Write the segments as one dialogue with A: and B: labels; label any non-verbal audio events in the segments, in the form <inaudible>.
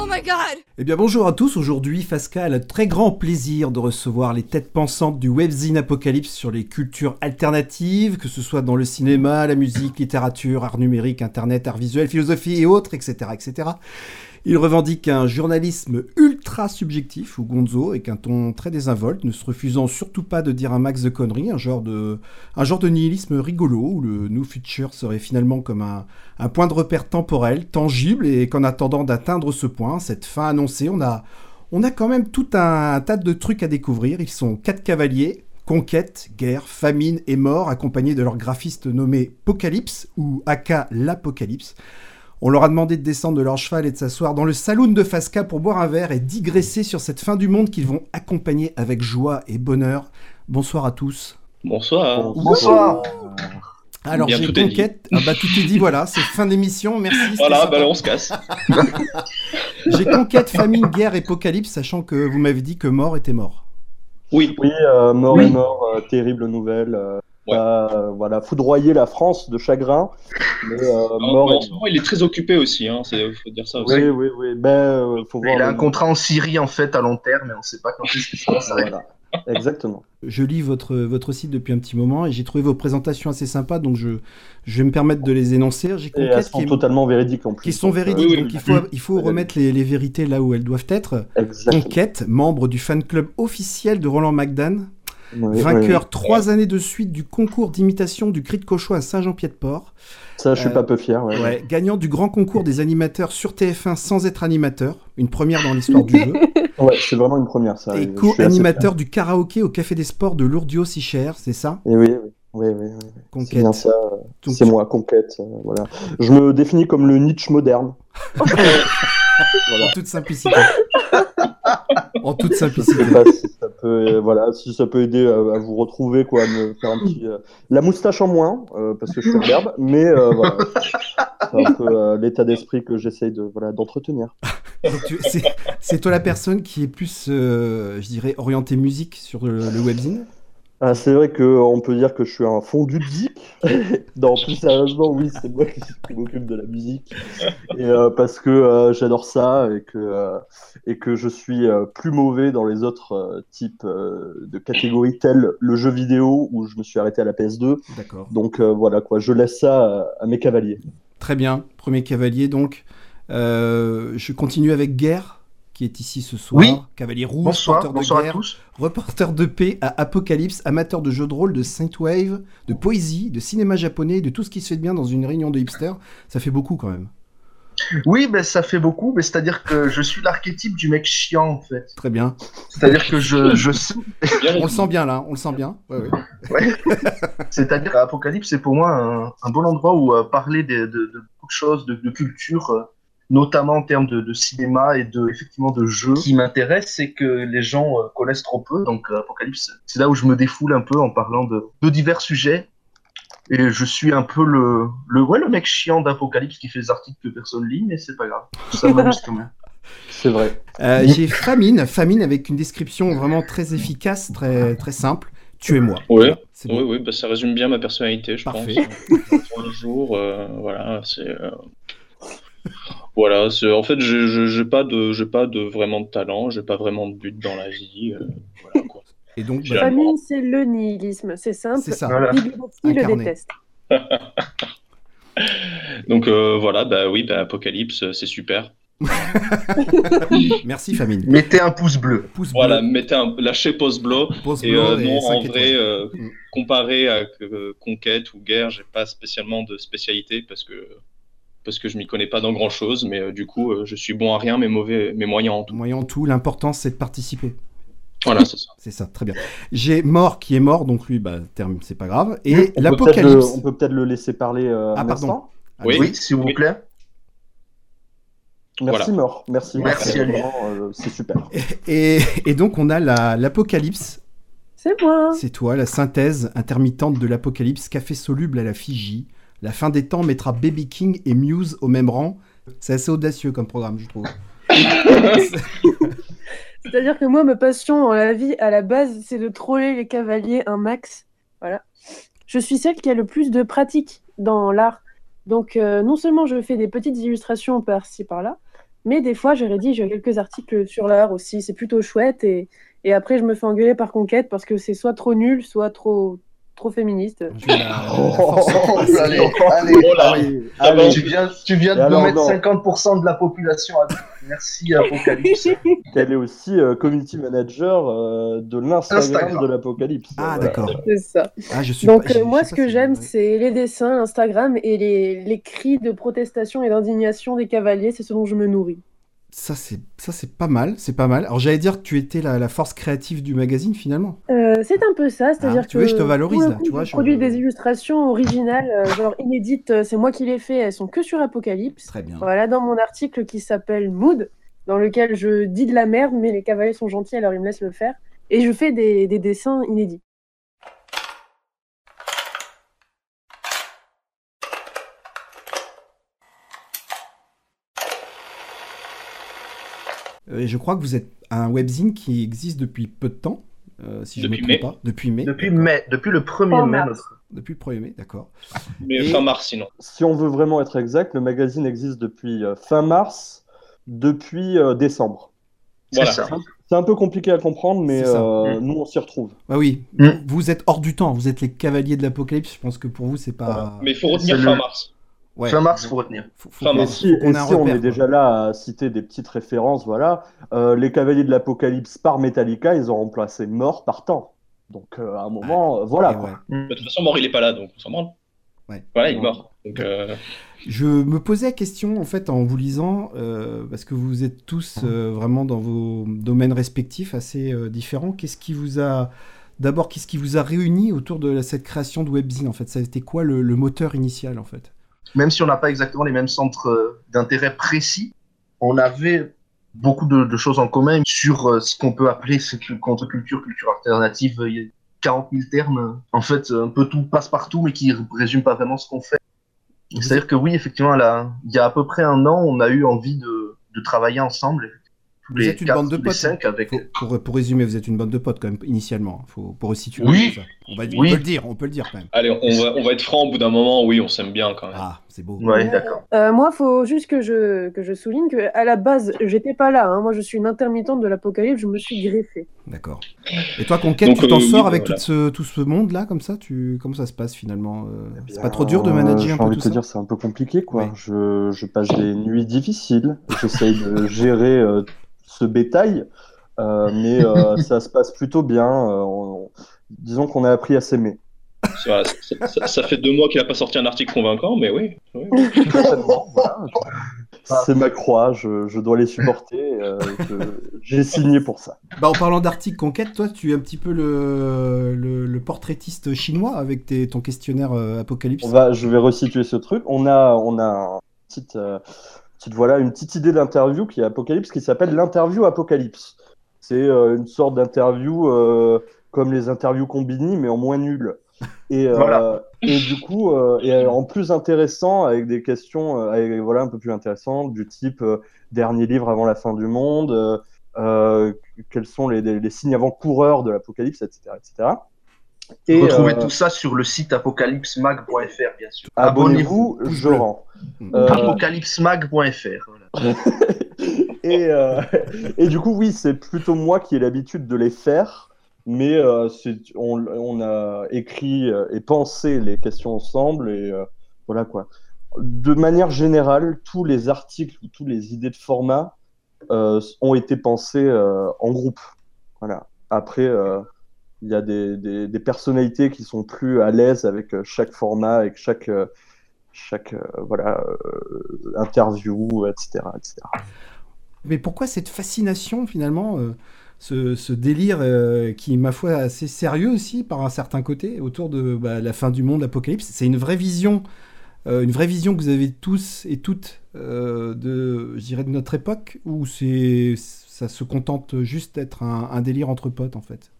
A: Oh my god
B: Eh bien bonjour à tous, aujourd'hui Fasca a le très grand plaisir de recevoir les têtes pensantes du webzine Apocalypse sur les cultures alternatives, que ce soit dans le cinéma, la musique, littérature, art numérique, internet, art visuel, philosophie et autres, etc. etc. Il revendique un journalisme ultra subjectif, ou gonzo, avec un ton très désinvolte, ne se refusant surtout pas de dire un max de conneries, un genre de, nihilisme rigolo, où le New Future serait finalement comme un, point de repère temporel, tangible, et qu'en attendant d'atteindre ce point, cette fin annoncée, on a, on a quand même tout un, tas de trucs à découvrir. Ils sont quatre cavaliers, conquête, guerre, famine et mort, accompagnés de leur graphiste nommé Apocalypse, ou Aka l'Apocalypse. On leur a demandé de descendre de leur cheval et de s'asseoir dans le saloon de Fasca pour boire un verre et digresser sur cette fin du monde qu'ils vont accompagner avec joie et bonheur. Bonsoir à tous.
C: Bonsoir.
D: Bonsoir.
B: Alors j'ai conquête. Ah bah tout est dit, voilà, c'est fin d'émission, merci.
C: Voilà, bah là, on se casse. <laughs>
B: J'ai conquête, famine, guerre, apocalypse, sachant que vous m'avez dit que mort était mort.
C: Oui,
D: Oui, euh, mort
A: Oui.
D: est mort, euh, terrible nouvelle. euh,
C: Ouais.
D: euh, voilà, foudroyer la France de chagrin. Mais euh,
C: en,
D: mort
C: en
D: est
C: ce moment, il est très occupé aussi, hein, c'est- faut dire ça aussi.
D: Oui, oui, oui. Ben, euh, faut voir.
E: Il a un contrat en Syrie en fait à long terme, mais on sait pas quand est-ce que ça va s'arrêter.
D: Voilà. Exactement.
B: Je lis votre, votre site depuis un petit moment et j'ai trouvé vos présentations assez sympas, donc je, je vais me permettre de les énoncer. J'ai
D: elles sont
B: qui, est-
D: totalement véridiques en plus.
B: qui sont
D: euh,
B: véridiques,
C: oui, oui.
B: donc il faut, il faut remettre les, les vérités là où elles doivent être.
D: Exactement.
B: Conquête, membre du fan club officiel de Roland McDan,
D: Oui,
B: vainqueur
D: oui, oui.
B: trois années de suite du concours d'imitation du cri de cochon à Saint-Jean-Pied-de-Port,
D: Ça, je suis
B: Euh,
D: pas peu fier. Ouais.
B: Ouais, gagnant du grand concours des animateurs sur TF1 sans être animateur, une première dans l'histoire du jeu, <laughs>
D: Ouais, c'est vraiment une première, ça.
B: et co-animateur du karaoké au Café des Sports de Lourdio si cher, c'est ça?
D: Et oui, oui, oui, oui, oui. C'est
B: Conquête.
D: bien ça.
B: Donc,
D: C'est moi, conquête. euh, voilà. Je me définis comme le Nietzsche moderne. <laughs> <laughs> voilà.
B: En toute simplicité. <laughs> en toute simplicité.
D: pas si ça peut, euh, voilà, si ça peut aider à, à vous retrouver, quoi, à me faire un petit, euh, la moustache en moins, euh, parce que je suis en herbe, mais voilà, c'est un peu l'état d'esprit que j'essaye de, voilà, d'entretenir. <laughs>
B: C'est- toi la personne qui est plus, je dirais, orientée musique sur le, le webzine?
D: Ah, c'est vrai que on peut dire que je suis un fondu de zik. <laughs> non, plus sérieusement, oui, c'est moi qui, m'occupe de la musique, et euh, parce que euh, j'adore ça et que euh, et que je suis plus mauvais dans les autres types de catégories telles le jeu vidéo où je me suis arrêté à la PS2.
B: D'accord.
D: Donc voilà quoi, je laisse ça à, à mes cavaliers.
B: Très bien. Premier cavalier, donc. Je continue avec Guerre, qui est ici ce soir.
E: Oui.
B: Cavalier rouge,
E: Bonsoir,
B: porteur de
E: à
B: guerre,
E: tous.
B: reporter de paix à Apocalypse, amateur de jeux de rôle, de Synthwave, de poésie, de cinéma japonais, de tout ce qui se fait de bien dans une réunion de hipsters. Ça fait beaucoup quand même.
E: Oui, ben ça fait beaucoup, mais c'est-à-dire que je suis l'archétype du mec chiant en fait.
B: Très bien.
E: C'est-à-dire que je, je
B: On le sent bien là, on le sent bien. Ouais, ouais.
E: c'est-à-dire qu'Apocalypse c'est pour moi un, un bon endroit où euh, parler de, de- de beaucoup de choses, de, de culture, euh, notamment en termes de, de cinéma et de effectivement de jeux. Ce qui m'intéresse, c'est que les gens euh, connaissent trop peu, donc euh, Apocalypse, c'est là où je me défoule un peu en parlant de, de divers sujets. Et je suis un peu le, le, ouais, le mec chiant d'Apocalypse qui fait des articles que personne lit, mais c'est pas grave. Ça m'amuse quand même. <laughs>
D: C'est vrai.
B: Euh, J'ai Famine, Famine avec une description vraiment très efficace, très, très simple. Tu es moi.
C: Oui,
B: C'est
C: oui,
B: bon.
C: oui, bah, ça résume bien ma personnalité, je
B: Parfait.
C: pense. <laughs> Pour le jour, euh, voilà, c'est. euh, Voilà, c'est en fait, j'ai j'ai- j'ai pas de, j'ai pas de vraiment de talent, j'ai pas vraiment de but dans la vie. euh, voilà, quoi. <laughs>
B: Et donc, bah,
C: la-
A: Famine, c'est le nihilisme, c'est simple.
B: c'est ça.
E: Voilà.
A: Le déteste. <laughs>
C: Donc euh, voilà, bah oui, bah, Apocalypse, c'est super. <laughs>
B: Merci Famine.
E: Mettez un pouce bleu.
B: Pouce
C: Voilà,
B: bleu,
C: mettez un, lâchez pause bleu.
B: pouce
C: Et
B: bleu
C: euh,
B: et
C: non, en vrai, euh,
B: Mm.
C: comparé à euh, Conquête ou Guerre, j'ai pas spécialement de spécialité parce que parce que je m'y connais pas dans grand chose, mais euh, du coup, euh, je suis bon à rien, mais mauvais, mais moyen en tout.
B: Moyen tout, l'important c'est de participer.
C: Voilà, c'est ça. <laughs>
B: C'est ça, très bien. J'ai mort qui est mort, donc lui, bah, terme, c'est pas grave. Et
D: On peut peut-être le-
B: l'apocalypse.
D: On peut peut-être le laisser parler euh,
B: Ah,
D: un
B: pardon.
D: instant.
C: Oui.
E: Oui, s'il vous plaît.
D: Merci
C: Voilà.
D: Mort. Merci.
E: Merci à lui.
D: Vraiment, euh, c'est super.
B: Et, et donc on a la- l'apocalypse.
A: C'est moi.
B: C'est toi, la synthèse intermittente de l'apocalypse, café soluble à la Fiji. La fin des temps mettra Baby King et Muse au même rang. C'est assez audacieux comme programme, je trouve. <laughs>
A: C'est-à-dire que moi, ma passion dans la vie, à la base, c'est de troller les cavaliers un max. je suis celle qui a le plus de pratique dans l'art. Donc, euh, non seulement je fais des petites illustrations par-ci par-là, mais des fois, je rédige quelques articles sur l'art aussi. C'est plutôt chouette. Et, et après, je me fais engueuler par Conquête parce que c'est soit trop nul, soit trop, trop féministe. <laughs>
E: allez, allez, allez, tu viens, tu viens de nous mettre 50% de la population à Merci Apocalypse. <laughs>
D: Elle est aussi euh, community manager euh, de l'Instagram de l'Apocalypse.
B: Ah d'accord.
A: C'est ça.
B: Ah, je suis
A: Donc
B: pas- je-
A: euh,
B: je
A: moi, ce que j'aime,
B: ouais.
A: c'est les dessins, l'Instagram et les, les cris de protestation et d'indignation des cavaliers. C'est ce dont je me nourris.
B: Ça c'est ça c'est pas mal, c'est pas mal. Alors j'allais dire que tu étais la, la force créative du magazine finalement.
A: Euh, c'est un peu ça, c'est-à-dire
B: Ah, tu
A: que
B: vois, je te valorise, là,
A: coup,
B: tu vois,
A: je
B: je-
A: produis des illustrations originales, euh, genre inédites. euh, C'est moi qui les fais. Elles sont que sur Apocalypse.
B: Très bien.
A: Voilà, dans mon article qui s'appelle Mood, dans lequel je dis de la merde, mais les cavaliers sont gentils, alors ils me laissent le faire. Et je fais des, des dessins inédits.
B: Et je crois que vous êtes un webzine qui existe depuis peu de temps, euh, si je
C: Depuis
B: me trompe pas. Depuis mai.
E: Depuis mai, depuis le 1er
A: En
E: mai.
B: Depuis le 1er mai, d'accord.
C: Mais
B: Et-
C: fin mars, sinon.
D: Si on veut vraiment être exact, le magazine existe depuis euh, fin mars, depuis euh, décembre.
E: C'est
C: Voilà.
D: C'est un peu compliqué à comprendre, mais euh,
E: Mm.
D: nous on s'y retrouve.
B: Ah oui,
E: Mm.
B: vous êtes hors du temps, vous êtes les cavaliers de l'apocalypse. Je pense que pour vous c'est pas.
C: Mais il faut retenir fin
E: le-
C: mars.
B: Ouais.
E: Fin mars, faut retenir.
B: Faut, faut
C: Fin
B: qu'on-
D: Et
C: mars.
D: si, et on est
B: quoi.
D: déjà là à citer des petites références, voilà, euh, les Cavaliers de l'Apocalypse par Metallica, ils ont remplacé mort par temps. Donc euh, à un moment, voilà. Quoi.
B: ouais.
C: De toute façon, mort, il est pas là, donc on s'en branle.
B: Ouais.
C: Voilà, il est mort. Donc, euh,
B: Je me posais la question en fait en vous lisant, euh, parce que vous êtes tous euh, vraiment dans vos domaines respectifs assez euh, différents. Qu'est-ce qui vous a d'abord qu'est-ce qui vous a réuni autour de la- cette création de webzine en fait? Ça a été quoi le, le moteur initial en fait?
E: Même si on n'a pas exactement les mêmes centres euh, d'intérêt précis, on avait beaucoup de, de choses en commun sur euh, ce qu'on peut appeler contre-culture, culture alternative. Il y a 40 000 termes. En fait, un peu tout passe partout, mais qui ne résument pas vraiment ce qu'on fait. C'est-à-dire que oui, effectivement, là, il y a à peu près un an, on a eu envie de, de travailler ensemble. Tous
B: Vous
E: les
B: êtes une
E: quatre,
B: bande de potes.
E: cinq, avec...
B: Faut- pour, pour résumer, vous êtes une bande de potes quand même initialement. Faut pour resituer.
E: Oui.
B: ça. On, va, on
E: Oui.
B: peut le dire, on peut le dire quand même.
C: allez, on va, on va être franc au bout d'un moment. Oui, on s'aime bien quand même.
B: Ah, c'est beau.
E: Ouais, d'accord.
A: Euh, moi, faut juste que je, que je souligne que à la base, j'étais pas là. hein. Moi, je suis une intermittente de l'apocalypse. Je me suis greffée.
B: D'accord. Et toi, Conquête,
C: Donc,
B: tu t'en
C: euh,
B: sors avec
C: voilà.
B: tout ce, tout ce monde-là, comme ça tu... Comment ça se passe finalement euh, C'est
D: Bien,
B: pas trop dur de manager un peu
D: envie
B: tout
D: de te
B: ça
D: dire, c'est un peu compliqué, quoi. Je, je passe des nuits difficiles. J'essaye de <laughs> gérer euh, ce bétail, euh, mais euh, ça se passe plutôt bien. Euh, on- disons qu'on a appris à s'aimer.
C: Ça, ça- ça- ça fait deux mois qu'il a pas sorti un article convaincant, mais oui.
D: voilà. <laughs> C'est ma croix, je, je dois les supporter. euh, J'ai signé pour ça.
B: Bah, en parlant d'article Conquête, toi, tu es un petit peu le, le, le portraitiste chinois avec tes, ton questionnaire euh, Apocalypse.
D: On va, je vais resituer ce truc. On a, on a un petite, euh, petite- voilà, une petite idée d'interview qui est Apocalypse qui s'appelle l'interview Apocalypse. C'est euh, une sorte d'interview euh, comme les interviews Combini, mais en moins nul. Et, euh,
E: Voilà.
D: et du coup, euh, et euh, en plus intéressant, avec des questions avec- voilà, un peu plus intéressantes, du type dernier livre avant la fin du monde, quels sont les, les- les signes avant-coureurs de l'apocalypse, etc. etc. Et,
E: Retrouvez
D: euh,
E: tout ça sur le site apocalypsemag.fr, bien sûr.
D: abonnez-vous, je rends. Euh,
E: Apocalypsemag.fr. voilà. <laughs>
D: et, euh, et du coup, oui, c'est plutôt moi qui ai l'habitude de les faire, mais euh, on, a écrit euh, et pensé les questions ensemble, et euh, voilà quoi. De manière générale, tous les articles ou toutes les idées de format ont été pensés en groupe. Voilà. Après, il y a des, des- personnalités qui sont plus à l'aise avec chaque format, avec chaque, chaque voilà, interview, etc., etc.
B: Mais pourquoi cette fascination finalement, ce, ce délire euh, qui est ma foi assez sérieux aussi par un certain côté autour de bah, la fin du monde, l'apocalypse C'est une vraie vision, euh, une vraie vision que vous avez tous et toutes euh, de, je dirais, de notre époque, ou c'est ça se contente juste d'être un, un délire entre potes en fait?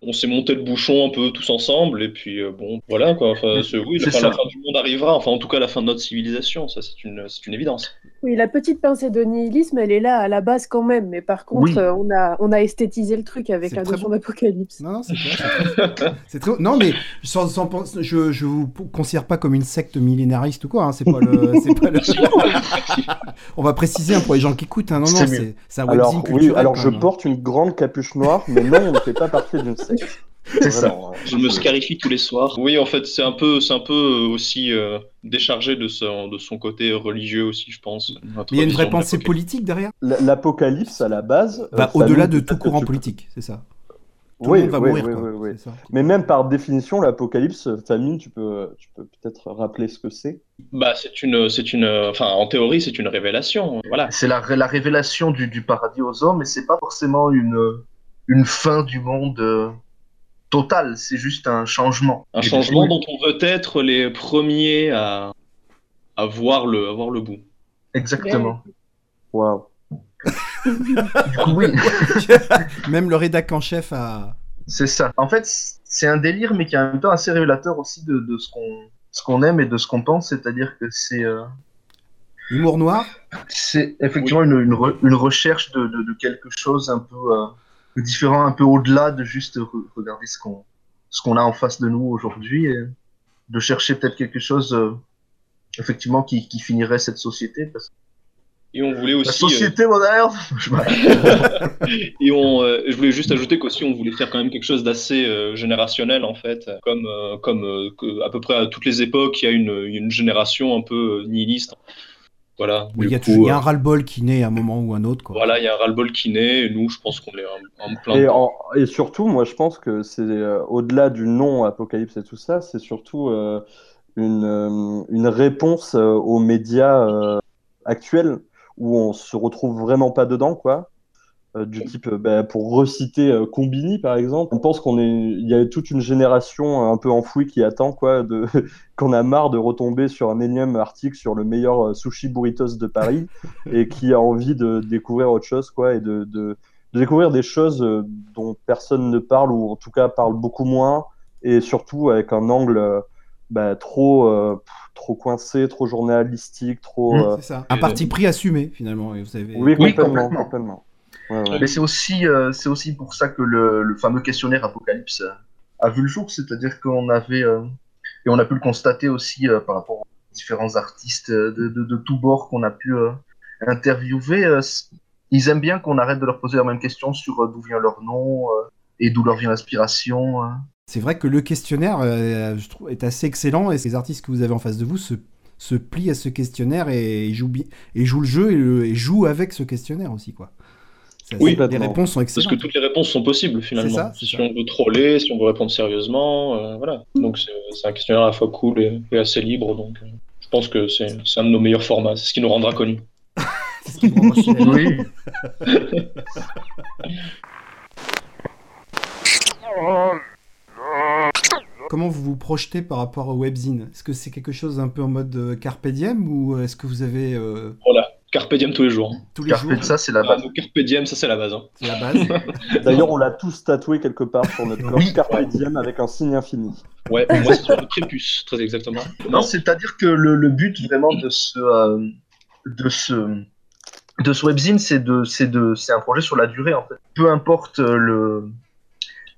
C: On s'est monté le bouchon un peu tous ensemble, et puis euh, bon, voilà quoi. Enfin, oui, la fin, la fin du monde arrivera, enfin en tout cas la fin de notre civilisation, ça c'est une, c'est une évidence.
A: Oui, la petite pincée de nihilisme, elle est là à la base quand même, mais par contre,
E: Oui.
A: euh, on, a, on a esthétisé le truc avec la
B: très
A: notion
B: bon.
A: d'apocalypse.
B: Non, non, c'est <laughs> très-. Non, mais sans, sans penser- je, je vous considère pas comme une secte millénariste ou quoi. Hein, c'est pas le. <laughs> c'est pas le- <laughs> On va préciser hein, pour les gens qui écoutent. Hein, non, non,
E: C'est
B: un
D: Alors, oui,
B: culturel.
D: alors je porte une grande capuche noire, mais non, on ne fait pas partie d'une secte.
E: C'est ça.
D: Vraiment, euh,
C: Je me scarifie tous les soirs. Oui, en fait, c'est un peu, c'est un peu euh, aussi euh, déchargé de son, de son côté religieux aussi, je pense.
B: Mais il y a une vraie pensée
C: l'apocalypse.
B: politique derrière?
D: L'apocalypse, à la base. euh,
B: bah, Au-delà de tout courant politique, c'est ça. Tout
D: Oui,
B: le monde va
D: oui,
B: mourir.
D: oui,
B: quoi.
D: oui, oui.
B: C'est ça.
D: Mais même par définition, l'apocalypse, famine, tu peux, tu peux peut-être rappeler ce que c'est?
C: Bah, c'est une, c'est une, enfin, en théorie, c'est une révélation. Voilà.
E: C'est la, la révélation du, du paradis aux hommes, mais c'est pas forcément une, une fin du monde totale, c'est juste un changement.
C: Un
E: Et
C: changement
E: coup,
C: dont on veut être les premiers à, à voir le, à voir le bout.
E: Exactement.
D: Waouh. <laughs>
E: Du coup, oui, <laughs>
B: Même le rédac en chef a.
E: c'est ça. En fait, c'est un délire, mais qui est en même temps assez révélateur aussi de, de ce qu'on ce qu'on aime et de ce qu'on pense, c'est-à-dire que c'est euh,
B: Humour noir?
E: c'est effectivement une, une, re- une recherche de, de, de quelque chose un peu euh, différent, un peu au-delà de juste re- regarder ce qu'on ce qu'on a en face de nous aujourd'hui et de chercher peut-être quelque chose euh, effectivement qui, qui finirait cette société. Parce
C: Et on voulait
E: la
C: aussi.
E: société moderne, <laughs> je m'arrête.
C: euh, <laughs> et on, euh, je voulais juste ajouter qu'aussi on voulait faire quand même quelque chose d'assez euh, générationnel en fait, comme, euh, comme euh, que à peu près à toutes les époques, il y a une, une génération un peu euh, nihiliste. Voilà.
B: Il y y a
C: euh,
B: un ras-le-bol qui naît à un moment ou à un autre. Quoi.
C: Voilà, il y a un ras-le-bol qui naît. Et nous, je pense qu'on est en, en plein
D: Et,
C: dedans.
D: en- et surtout, moi, je pense que c'est euh, au-delà du nom apocalypse et tout ça, c'est surtout euh, une, euh, une réponse euh, aux médias euh, actuels où on se retrouve vraiment pas dedans, quoi. Euh, du type, euh, bah, pour reciter euh, Combini, par exemple, on pense qu'on est, il y a toute une génération euh, un peu enfouie qui attend, quoi, de, <laughs> qu'on a marre de retomber sur un énième article sur le meilleur euh, sushi burritos de Paris <laughs> et qui a envie de découvrir autre chose, quoi, et de, de, de découvrir des choses euh, dont personne ne parle ou en tout cas parle beaucoup moins et surtout avec un angle euh, bah, trop euh, pff, trop coincé, trop journalistique, trop
E: Mm.
D: euh,
B: ça. Un parti pris assumé, finalement. Et vous savez...
D: oui,
E: Oui,
D: complètement,
E: complètement.
D: Ouais, ouais.
E: Mais c'est aussi, euh, c'est aussi pour ça que le, le fameux questionnaire Apocalypse euh, a vu le jour, c'est-à-dire qu'on avait, euh, et on a pu le constater aussi euh, par rapport aux différents artistes de, de, de tous bords qu'on a pu euh, interviewer, euh, ils aiment bien qu'on arrête de leur poser la même question sur euh, d'où vient leur nom euh, et d'où leur vient l'inspiration. euh.
B: C'est vrai que le questionnaire euh, je trouve, est assez excellent et les artistes que vous avez en face de vous se, se plient à ce questionnaire et, jouent, bi- et jouent le jeu et, le- et jouent avec ce questionnaire aussi. Quoi.
C: Oui,
B: les réponses sont
C: Parce que
B: excellentes.
C: toutes les réponses sont possibles finalement.
B: C'est ça,
C: si
B: ça.
C: on veut troller, si on veut répondre sérieusement, euh, voilà. Donc c'est un questionnaire à la fois cool et, et assez libre. Donc euh, je pense que c'est un de nos meilleurs formats. C'est ce qui nous rendra connus. <laughs>
B: Ce qui.
E: Oui. <laughs>
B: Comment vous vous projetez par rapport au webzine? Est-ce que c'est quelque chose un peu en mode euh, carpe diem ou est-ce que vous avez euh,
C: Voilà, carpe diem tous les jours. hein.
B: tous les
E: Carpe,
B: jours
E: ça c'est la
C: Ah,
E: base.
C: donc carpe diem, ça c'est la base. hein.
B: La base. <laughs>
D: D'ailleurs, on l'a tous tatoué quelque part sur notre corps,
E: Oui.
D: Carpe Diem avec un signe infini.
C: Ouais, moi c'est sur le prépuce, très exactement.
E: Non, c'est-à-dire que le, le but vraiment de ce, euh, de ce, de ce webzine, c'est de, c'est de, c'est un projet sur la durée en fait. Peu importe euh, le,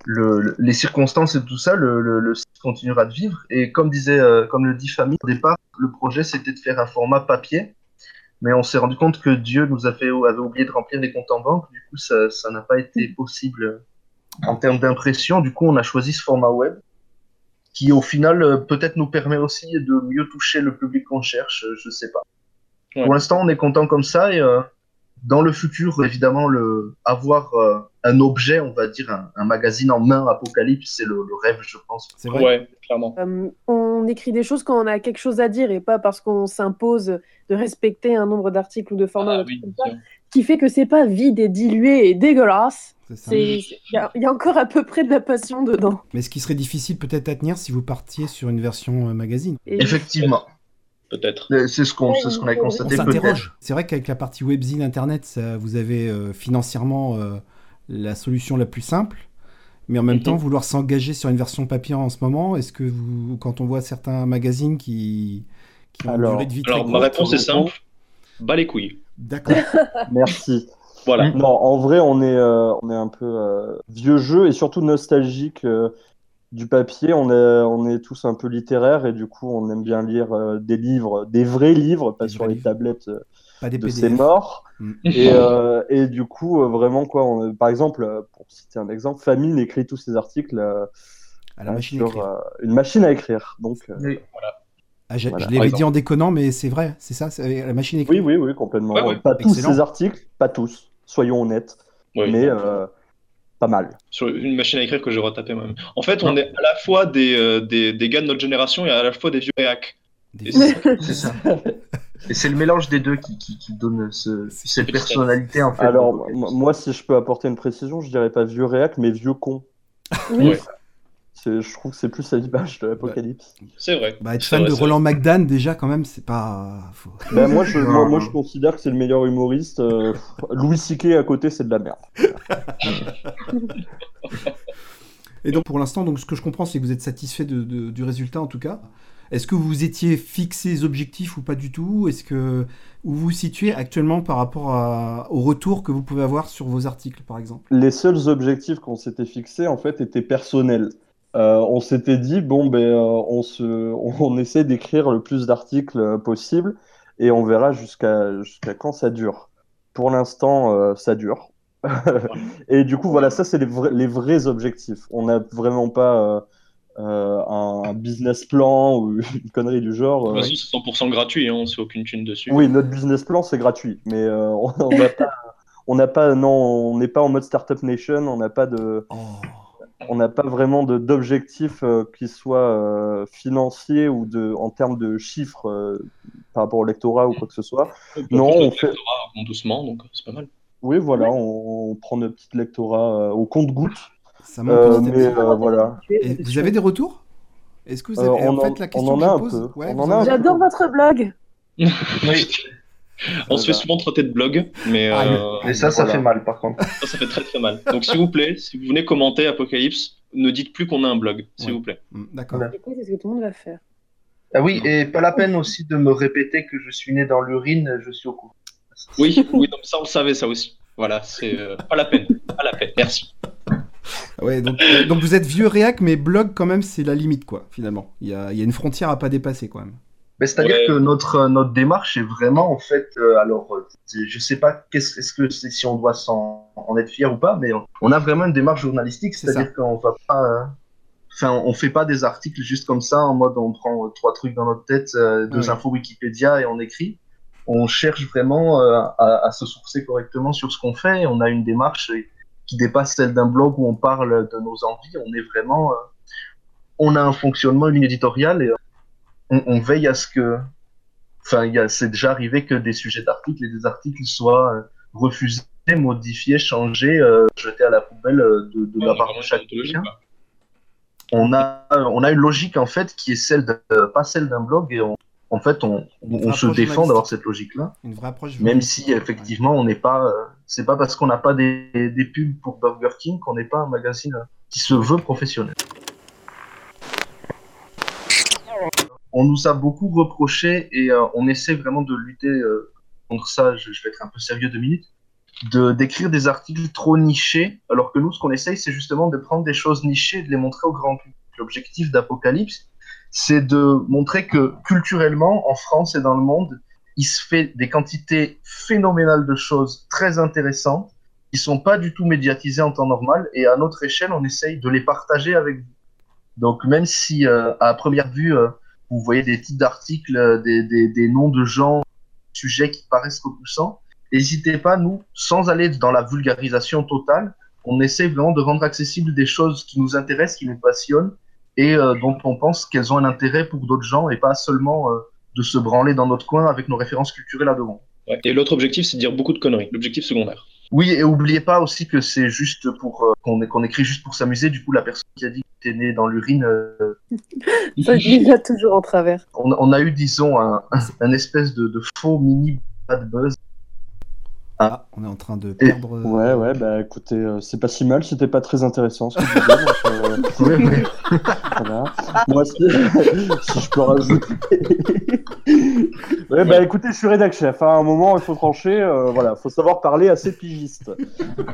E: le, le- les circonstances et tout ça, le, le, le site continuera de vivre. Et comme disait, euh, comme le dit Famille, au départ, le projet c'était de faire un format papier, mais on s'est rendu compte que Dieu nous avait, avait oublié de remplir les comptes en banque. Du coup, ça, ça n'a pas été possible en termes d'impression. Du coup, on a choisi ce format web qui au final euh, peut-être nous permet aussi de mieux toucher le public qu'on cherche, euh, je sais pas.
C: Ouais.
E: Pour l'instant, on est content comme ça et euh, dans le futur, évidemment, le avoir euh, un objet, on va dire un, un magazine en main, Apocalypse, c'est le, le rêve, je pense.
B: C'est vrai.
C: Ouais, clairement.
A: Euh, on écrit des choses quand on a quelque chose à dire et pas parce qu'on s'impose de respecter un nombre d'articles ou de formats
C: Ah oui,
A: ça, qui fait que c'est pas vide et dilué et dégueulasse. Il y, a- il y a encore à peu près de la passion dedans.
B: Mais ce qui serait difficile peut-être à tenir si vous partiez sur une version euh, magazine.
A: Et
E: Effectivement,
C: peut-être.
E: Euh, c'est ce qu'on ce a
A: On
B: On
E: constaté.
B: s'interroge. C'est vrai qu'avec la partie webzine internet, ça, vous avez euh, financièrement euh, la solution la plus simple. Mais en même temps, vouloir s'engager sur une version papier en ce moment, est-ce que vous, quand on voit certains magazines qui, qui ont
D: Alors-
B: une durée de vie très
C: Alors ma
B: courte,
C: réponse est simple. bas les couilles.
B: D'accord. <laughs>
D: Merci.
C: Voilà.
D: Non, en vrai, on est, euh, on est un peu euh, vieux jeu et surtout nostalgique euh, du papier. On est, on est tous un peu littéraires et du coup, on aime bien lire euh, des livres, des vrais livres, pas
B: Des
D: sur les
B: livres.
D: tablettes euh,
B: Pas des
D: de
B: PDF.
D: morts.
B: Mm.
D: Et, euh, et du coup, euh, vraiment, quoi, on- par exemple, euh, pour citer un exemple, Famine écrit tous ses articles euh,
B: À la machine
D: sur euh, une machine à écrire. Donc, euh,
B: Ah, j'ai-
D: voilà.
B: Je l'avais dit en déconnant, mais c'est vrai, c'est ça, c'est la machine à
D: oui,
B: écrire.
D: oui, oui, complètement.
C: Ouais, ouais.
D: Pas tous ces articles, pas tous, soyons honnêtes,
C: Ouais.
D: mais euh, pas mal.
C: Sur une machine à écrire que j'ai retapé moi-même. En fait, on est à la fois des, euh, des, des gars de notre génération et à la fois des vieux réacs.
B: Des-
C: C'est
E: ça. <laughs> Et c'est le mélange des deux qui, qui, qui donne ce, cette personnalité en fait.
D: Alors, moi, si je peux apporter une précision, je dirais pas vieux réac, mais vieux con.
A: Oui.
C: Ouais.
D: Je trouve que c'est plus à l'image de l'apocalypse.
C: C'est vrai.
B: Bah, être fan
C: vrai,
B: de Roland McDan, déjà, quand même, c'est pas. faut-
D: Ben, moi, je, moi, je considère que c'est le meilleur humoriste. euh, Louis C.K. à côté, c'est de la merde.
B: Et donc, pour l'instant, donc, ce que je comprends, c'est que vous êtes satisfait de- de- du résultat, en tout cas. Est-ce que vous étiez fixé des objectifs ou pas du tout? Est-ce que où vous vous situez actuellement par rapport à- au retour que vous pouvez avoir sur vos articles, par exemple?
D: Les seuls objectifs qu'on s'était fixés, en fait, étaient personnels. Euh, on s'était dit, bon, ben, euh, on, se, <laughs> on essaie d'écrire le plus d'articles euh, possible et on verra jusqu'à jusqu'à quand ça dure. Pour l'instant, euh, ça dure. <laughs> et du coup, voilà, ça, c'est les vrais objectifs. On n'a vraiment pas euh, un business plan ou <laughs> une connerie du genre. Euh,
C: c'est 100% gratuit, hein, on se fait aucune thune dessus.
D: Oui, notre business plan, c'est gratuit, mais euh, on n'a pas, on n'a pas, non, on n'est pas en mode Startup Nation, on n'a pas de,
B: Oh,
D: on n'a pas vraiment de- d'objectifs euh, qui soient euh, financiers ou de, en termes de chiffres euh, par rapport au lectorat ou quoi que ce soit.
C: Non, on
D: fait-
C: fait doucement, donc c'est pas mal.
D: Oui, voilà, on, on prend notre petit lectorat euh, au compte-goutte,
B: ça manque
D: euh,
B: petit à petit.
D: euh, voilà.
B: Et vous avez des retours? Est-ce que vous avez...
D: Euh, on
B: en fait,
D: en-
B: la
D: on
B: question
D: en
B: que
D: a
B: je pose, ouais,
D: en
B: avez-
A: J'adore votre blog. <laughs>
E: Oui.
C: On se fait souvent traiter de blog, mais euh,
E: Et ça, ça
D: Voilà.
E: fait mal par contre.
C: ça, ça fait très très mal. Donc s'il vous plaît, si vous venez commenter Apocalypse, ne dites plus qu'on a un blog, s'il
B: Ouais.
C: vous plaît.
B: Hmm, D'accord.
A: C'est ce que tout le monde va faire.
E: Ah oui, et pas la peine aussi de me répéter que je suis né dans l'urine, je suis au courant.
C: Oui, oui, non, ça on le savait ça aussi. Voilà, c'est euh, pas la peine, pas la peine. Merci.
B: Ouais, donc, euh, donc vous êtes vieux réac, mais blog quand même, c'est la limite, quoi, finalement. Il y a, il y a une frontière à pas dépasser, quand même.
E: Mais c'est-à-dire
C: Ouais.
E: que notre, euh, notre démarche est vraiment, en fait, euh, alors, je sais pas qu'est-ce est-ce que si on doit s'en en être fier ou pas, mais on, on a vraiment une démarche journalistique,
B: C'est
E: c'est-à-dire qu'on va pas, euh, enfin, on fait pas des articles juste comme ça, en mode on prend euh, trois trucs dans notre tête, euh, deux
B: Ouais.
E: infos Wikipédia et on écrit. On cherche vraiment euh, à, à se sourcer correctement sur ce qu'on fait. et On a une démarche qui dépasse celle d'un blog où on parle de nos envies. On est vraiment, euh, on a un fonctionnement, une ligne éditoriale et on, on veille à ce que, enfin, c'est déjà arrivé que des sujets d'articles et des articles soient euh, refusés, modifiés, changés, euh, jetés à la poubelle euh, de, de
C: Ouais,
E: la
C: on a
E: part de
C: anthologie,
E: quelqu'un.
C: quoi.
E: On a, on a une logique en fait qui est celle de, euh, pas celle d'un blog et on, en fait on, se défend d'avoir cette logique-là, même si effectivement on n'est pas, euh, c'est pas parce qu'on n'a pas des, des pubs pour Burger King qu'on n'est pas un magazine euh, qui se veut professionnel. On nous a beaucoup reproché et euh, on essaie vraiment de lutter euh, contre ça. Je, je vais être un peu sérieux deux minutes. De d'écrire des articles trop nichés, alors que nous, ce qu'on essaye, c'est justement de prendre des choses nichées et de les montrer au grand public. L'objectif d'Apocalypse, c'est de montrer que culturellement, en France et dans le monde, il se fait des quantités phénoménales de choses très intéressantes qui sont pas du tout médiatisées en temps normal et à notre échelle, on essaye de les partager avec vous. Donc même si euh, à première vue, euh, vous voyez des titres d'articles, euh, des, des, des noms de gens, sujets qui paraissent repoussants, n'hésitez pas, nous, sans aller dans la vulgarisation totale, on essaie vraiment de rendre accessible des choses qui nous intéressent, qui nous passionnent et euh, dont on pense qu'elles ont un intérêt pour d'autres gens et pas seulement euh, de se branler dans notre coin avec nos références culturelles à devant.
C: Ouais. Et l'autre objectif, c'est de dire beaucoup de conneries. L'objectif secondaire.
E: Oui, et oubliez pas aussi que c'est juste pour euh, qu'on écrit juste pour s'amuser. Du coup, la personne qui a dit que t'es né dans l'urine, euh,
A: Ça, <laughs> il y a toujours en travers.
E: on, on a eu, disons, un, un espèce de, de faux mini bad buzz.
B: Ah, on est en train de perdre. euh,
D: Ouais, ouais, bah écoutez, euh, c'est pas si mal, c'était pas très intéressant ce que disais. donc, euh, <laughs>
E: Ouais, ouais. <laughs>
D: voilà. Moi, si, <laughs> si je peux rajouter. ouais, bah écoutez, je suis rédac chef. hein. À un moment, il faut trancher. euh, voilà, faut savoir parler à ses pigistes.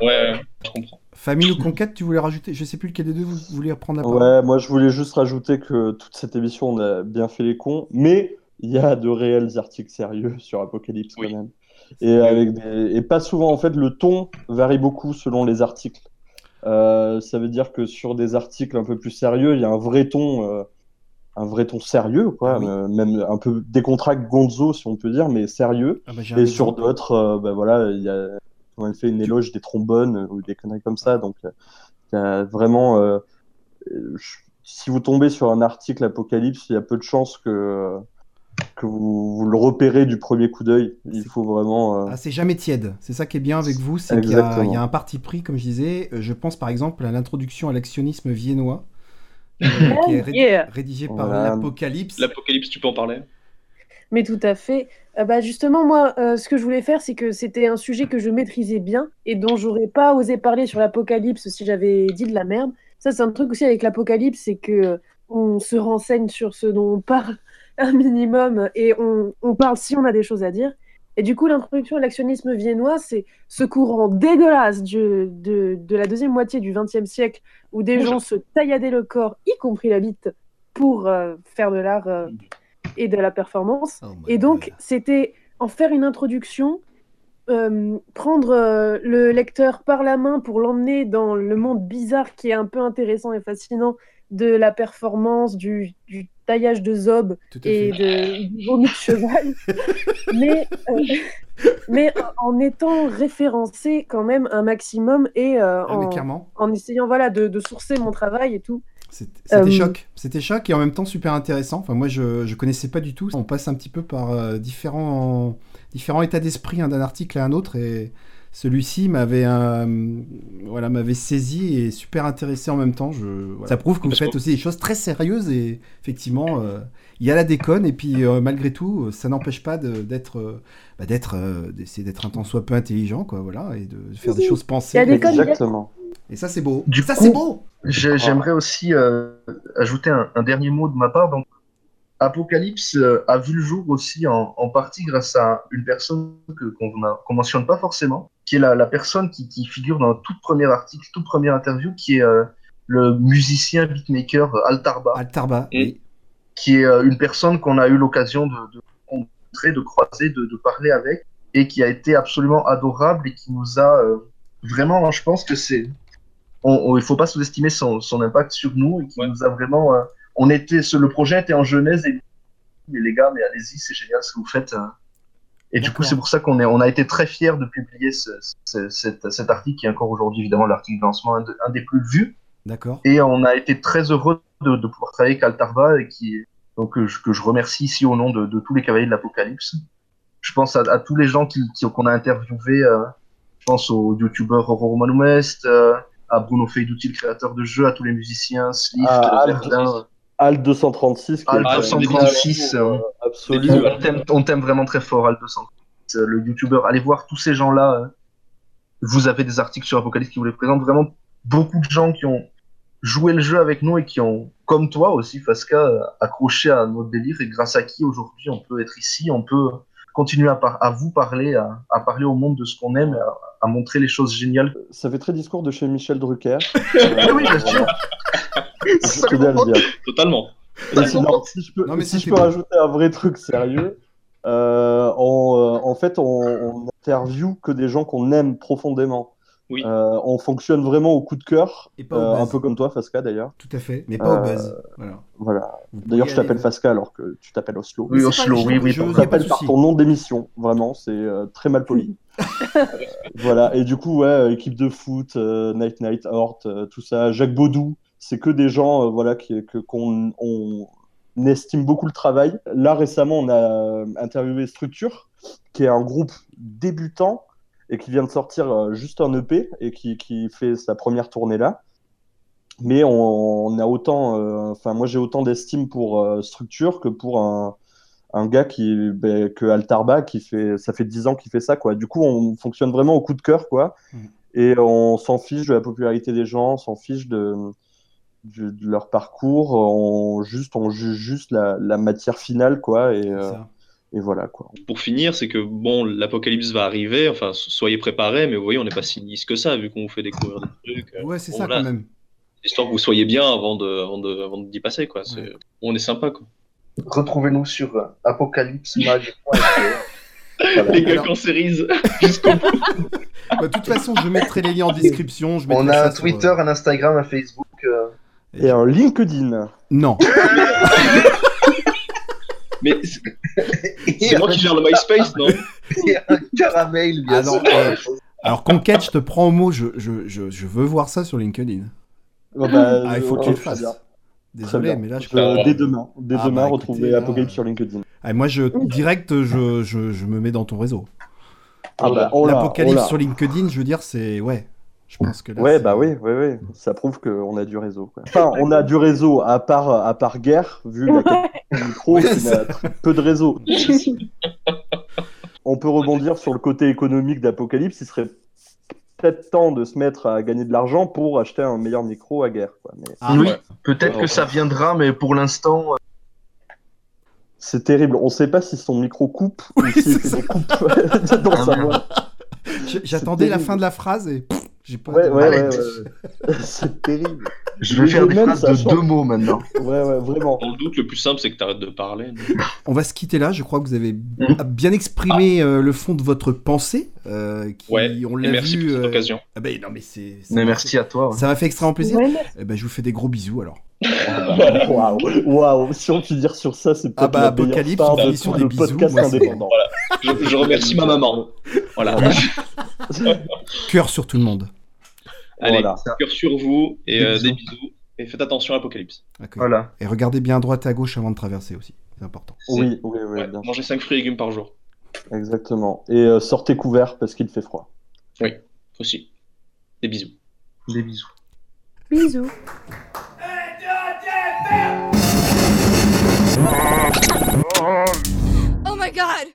C: Ouais, je comprends.
B: Famille ou conquête, tu voulais rajouter? Je sais plus lequel des deux vous voulez reprendre la parole.
D: Ouais, moi, je voulais juste rajouter que toute cette émission, on a bien fait les cons, mais il y a de réels articles sérieux sur Apocalypse
C: Oui.
D: quand même. Et, avec des... et pas souvent, en fait, le ton varie beaucoup selon les articles. Euh, ça veut dire que sur des articles un peu plus sérieux, il y a un vrai ton, euh, un vrai ton sérieux, quoi,
B: Ah oui.
D: euh, même un peu décontracté gonzo, si on peut dire, mais sérieux.
B: Ah bah,
D: Et sur d'autres, bah voilà, il y a on a fait une éloge des trombones ou des conneries comme ça. Donc, il y a vraiment, je- si vous tombez sur un article Apocalypse, il y a peu de chances que que vous, vous le repérez du premier coup d'œil. Il faut vraiment. euh,
B: Ah, c'est jamais tiède. C'est ça qui est bien avec vous, c'est qu'il y, a- y un parti pris, comme je disais. Euh, Je pense par exemple à l'introduction à l'actionnisme viennois, euh, <laughs> qui est ré-
A: Yeah.
B: rédigé par
D: Voilà.
B: l'Apocalypse.
C: L'apocalypse, tu peux en parler?
A: Mais tout à fait. Euh, bah justement, moi, euh, ce que je voulais faire, c'est que c'était un sujet que je maîtrisais bien et dont j'aurais pas osé parler sur l'apocalypse si j'avais dit de la merde. Ça, c'est un truc aussi avec l'apocalypse, c'est que on se renseigne sur ce dont on parle un minimum et on, on parle si on a des choses à dire. Et du coup, l'introduction à l'actionnisme viennois, c'est ce courant dégueulasse du- de, de la deuxième moitié du XXe siècle où des gens se tailladaient le corps, y compris la bite, pour euh, faire de l'art euh, et de la performance.
B: Oh
A: Et donc, c'était en faire une introduction, euh, prendre le lecteur par la main pour l'emmener dans le monde bizarre qui est un peu intéressant et fascinant de la performance, du, du taillage de zob et de, vomi de cheval, <laughs> mais, euh, mais en étant référencé quand même un maximum et euh,
B: Ah,
A: en, essayant voilà, de, de sourcer mon travail et tout.
B: C'était
A: Euh,
B: choc. C'était choc et en même temps super intéressant. Enfin, moi, je, je connaissais pas du tout. On passe un petit peu par différents, différents états d'esprit hein, d'un article à un autre et celui-ci m'avait euh, voilà, m'avait saisi et super intéressé en même temps. Je, voilà. Ça prouve que vous faites aussi des choses très sérieuses et effectivement, euh, il y a la déconne et puis euh, malgré tout, ça n'empêche pas d'être, bah, d'être, euh, d'essayer d'être un tant soit peu intelligent, quoi, voilà, et de faire des choses pensées.
D: Exactement.
B: Et ça, c'est beau.
E: Du
B: ça,
E: coup-
B: c'est beau.
E: J'ai- J'aimerais aussi euh, ajouter un, un dernier mot de ma part. Donc, Apocalypse a vu le jour aussi en, en partie grâce à une personne que qu'on qu'on mentionne pas forcément, qui est la, la personne qui, qui figure dans le tout premier article, toute première interview, qui est euh, le musicien beatmaker euh, Altarba,
B: Altarba.
C: Et-
B: oui.
E: qui est euh, une personne qu'on a eu l'occasion de, de rencontrer, de croiser, de, de parler avec, et qui a été absolument adorable et qui nous a euh, vraiment, je pense que c'est, on, on- il faut pas sous-estimer son, son impact sur nous et qui
C: Ouais.
E: nous a vraiment, euh, on était, ce- le projet était en genèse et mais les gars, mais allez-y, c'est génial ce que vous faites. euh. Et du coup, c'est pour ça qu'on est, on a été très fiers de publier ce, ce- cet, cet article qui est encore aujourd'hui évidemment l'article de lancement, un, de- un des plus vus.
B: D'accord.
E: Et on a été très heureux de, de pouvoir travailler avec Altarva et qui, donc, que je, que je remercie ici au nom de, de tous les cavaliers de l'Apocalypse. Je pense à, à tous les gens qui- qu'on a interviewés. euh, je pense au youtubeur Aurore Manoumest, euh, à Bruno Feidouti, le créateur de jeux, à tous les musiciens, Slift,
D: Ah,
E: Verdun.
D: Al 236. qui
E: Al
D: est un
E: 236,
D: amour,
E: euh,
D: euh, absolu.
C: des bisous, Al.
E: On t'aime, vraiment très fort, Al 236. euh, Le youtubeur, allez voir tous ces gens-là. euh, Vous avez des articles sur Apocalypse qui vous les présentent. Vraiment beaucoup de gens qui ont joué le jeu avec nous et qui ont, comme toi aussi, Fasca, euh, accroché à notre délire et grâce à qui aujourd'hui on peut être ici, on peut continuer à, par- à vous parler, à, à parler au monde de ce qu'on aime, et à, à montrer les choses géniales.
D: Ça fait très discours de chez Michel Drucker.
E: Ah <laughs> oui, bien sûr.
D: Je tenais à le dire.
C: Totalement.
D: Et sinon, si je peux,
B: Non, mais
D: si je
B: c'était
D: peux
B: bon.
D: rajouter un vrai truc sérieux, euh, on, euh, en fait, on, on interview que des gens qu'on aime profondément.
C: Oui.
D: Euh, on fonctionne vraiment au coup de cœur,
B: Et pas au
D: euh, un peu comme toi, Fasca d'ailleurs.
B: Tout à fait, mais pas au buzz. Voilà.
D: D'ailleurs, je t'appelle Fasca alors que tu t'appelles Oslo.
E: Oui, Oslo, oui, oui.
B: je-
D: t'appelle par ton nom d'émission, vraiment, c'est euh, très mal poli. <laughs> voilà, et du coup, ouais, équipe de foot, euh, Night Night, Hort, euh, tout ça, Jacques Baudou, c'est que des gens euh, voilà, qui, que, qu'on on estime beaucoup le travail. Là, récemment, on a interviewé Structure, qui est un groupe débutant et qui vient de sortir euh, juste un EP et qui, qui fait sa première tournée là. Mais on, on a autant, euh, enfin, moi j'ai autant d'estime pour euh, Structure que pour un, un gars qui, ben, que Altarba, qui fait, ça fait 10 ans qu'il fait ça, quoi. Du coup, on fonctionne vraiment au coup de cœur, quoi.
B: Mhm.
D: Et on s'en fiche de la popularité des gens, on s'en fiche de, de, de leur parcours, on, juste, on juge juste la, la matière finale, quoi. Et, euh, et voilà, quoi.
C: Pour finir, c'est que bon, l'apocalypse va arriver, enfin, so- soyez préparés, mais vous voyez, on n'est pas si lisse que ça, vu qu'on vous fait découvrir des trucs. euh,
B: Ouais, c'est
C: bon,
B: ça
C: voilà,
B: quand même.
C: Histoire que vous soyez bien avant de, avant de, avant d'y passer, quoi. C'est-
B: Ouais.
C: On est sympa, quoi.
E: Retrouvez-nous sur euh, apocalypsemag.fr. <laughs>
C: Les gars
B: Alors-
C: cancérisent <laughs> jusqu'au bout.
B: Bah, De toute façon, je mettrai les liens en <laughs> description. Je
E: On a un Twitter, un Instagram, un Facebook. euh,
D: Et un LinkedIn.
B: Non. <laughs>
C: Mais c'est moi qui gère le MySpace, non
E: et un caramel, bien
B: Ah non,
E: sûr.
B: euh, Alors, Conquête, je te prends au mot. Je, je, je, je veux voir ça sur LinkedIn.
D: Oh, bah,
B: Ah, il faut que tu le fasses. Désolé, mais là, je.
D: Je- dès demain, dès
B: Ah,
D: demain,
B: bah, là,
D: Apocalypse
B: euh,
D: sur LinkedIn.
B: Ah, moi, je direct, je, je, je me mets dans ton réseau.
D: Ah bah, oh
B: L'apocalypse
D: oh
B: sur LinkedIn, je veux dire, c'est. Ouais. Je pense que là.
D: Ouais, bah oui, oui, oui. Ça prouve qu'on a du réseau. Quoi. Enfin, on a du réseau à part, à part guerre, vu la qualité du micro,
B: Ouais,
D: n'a tr- peu de réseau. <laughs> On peut rebondir sur le côté économique d'Apocalypse. Il serait peut-être temps de se mettre à gagner de l'argent pour acheter un meilleur micro à guerre. Quoi. Mais
B: Ah,
E: Oui,
C: ouais.
E: peut-être
D: Ouais,
E: que ça viendra, mais pour l'instant, euh,
D: c'est terrible. On sait pas si son micro coupe ou
B: Oui,
D: s'il
B: c'est
D: fait
B: ça.
D: des coupes <laughs> dans
E: Ah,
D: sa voix.
B: J'attendais la fin de la phrase et j'ai pas.
D: Ouais, ouais, ouais, <laughs> c'est terrible.
E: je vais faire des phrases de
D: change.
E: deux mots maintenant.
D: Ouais, ouais, vraiment.
C: Dans le doute, le plus simple, c'est que tu arrêtes de parler.
B: On va se quitter là. Je crois que vous avez
E: Mhm.
B: bien exprimé euh, le fond de votre pensée. Euh, qui,
C: Ouais,
B: on l'a
C: merci
B: vu.
C: pour cette
B: euh,
C: occasion.
B: Ah ben non, mais c'est.
E: merci à toi. ouais.
B: Ça m'a fait extrêmement plaisir.
A: Ouais.
B: Eh ben, je vous fais des gros bisous alors. <laughs>
D: Waouh, waouh. Si on peut dire sur ça, c'est peut-être
B: Ah bah,
D: la meilleure
B: Apocalypse, on
D: de
B: finit sur des bisous,
D: podcast
B: moi,
D: indépendant.
C: Je, je remercie ma maman. Voilà. <laughs>
B: Cœur sur tout le monde.
C: Allez,
D: Voilà.
C: cœur sur vous et
E: Des
C: euh, des
E: bisous.
C: Et faites attention à Apocalypse.
E: Voilà.
B: Et regardez bien à droite et à gauche avant de traverser aussi. C'est important.
D: Oui, oui, oui,
C: ouais,
D: bien sûr.
C: mangez 5 fruits et légumes par jour.
D: Exactement. Et euh, sortez couvert parce qu'il fait froid.
C: Aussi. Des bisous.
E: Des bisous.
A: Bisous.
F: Oh my god!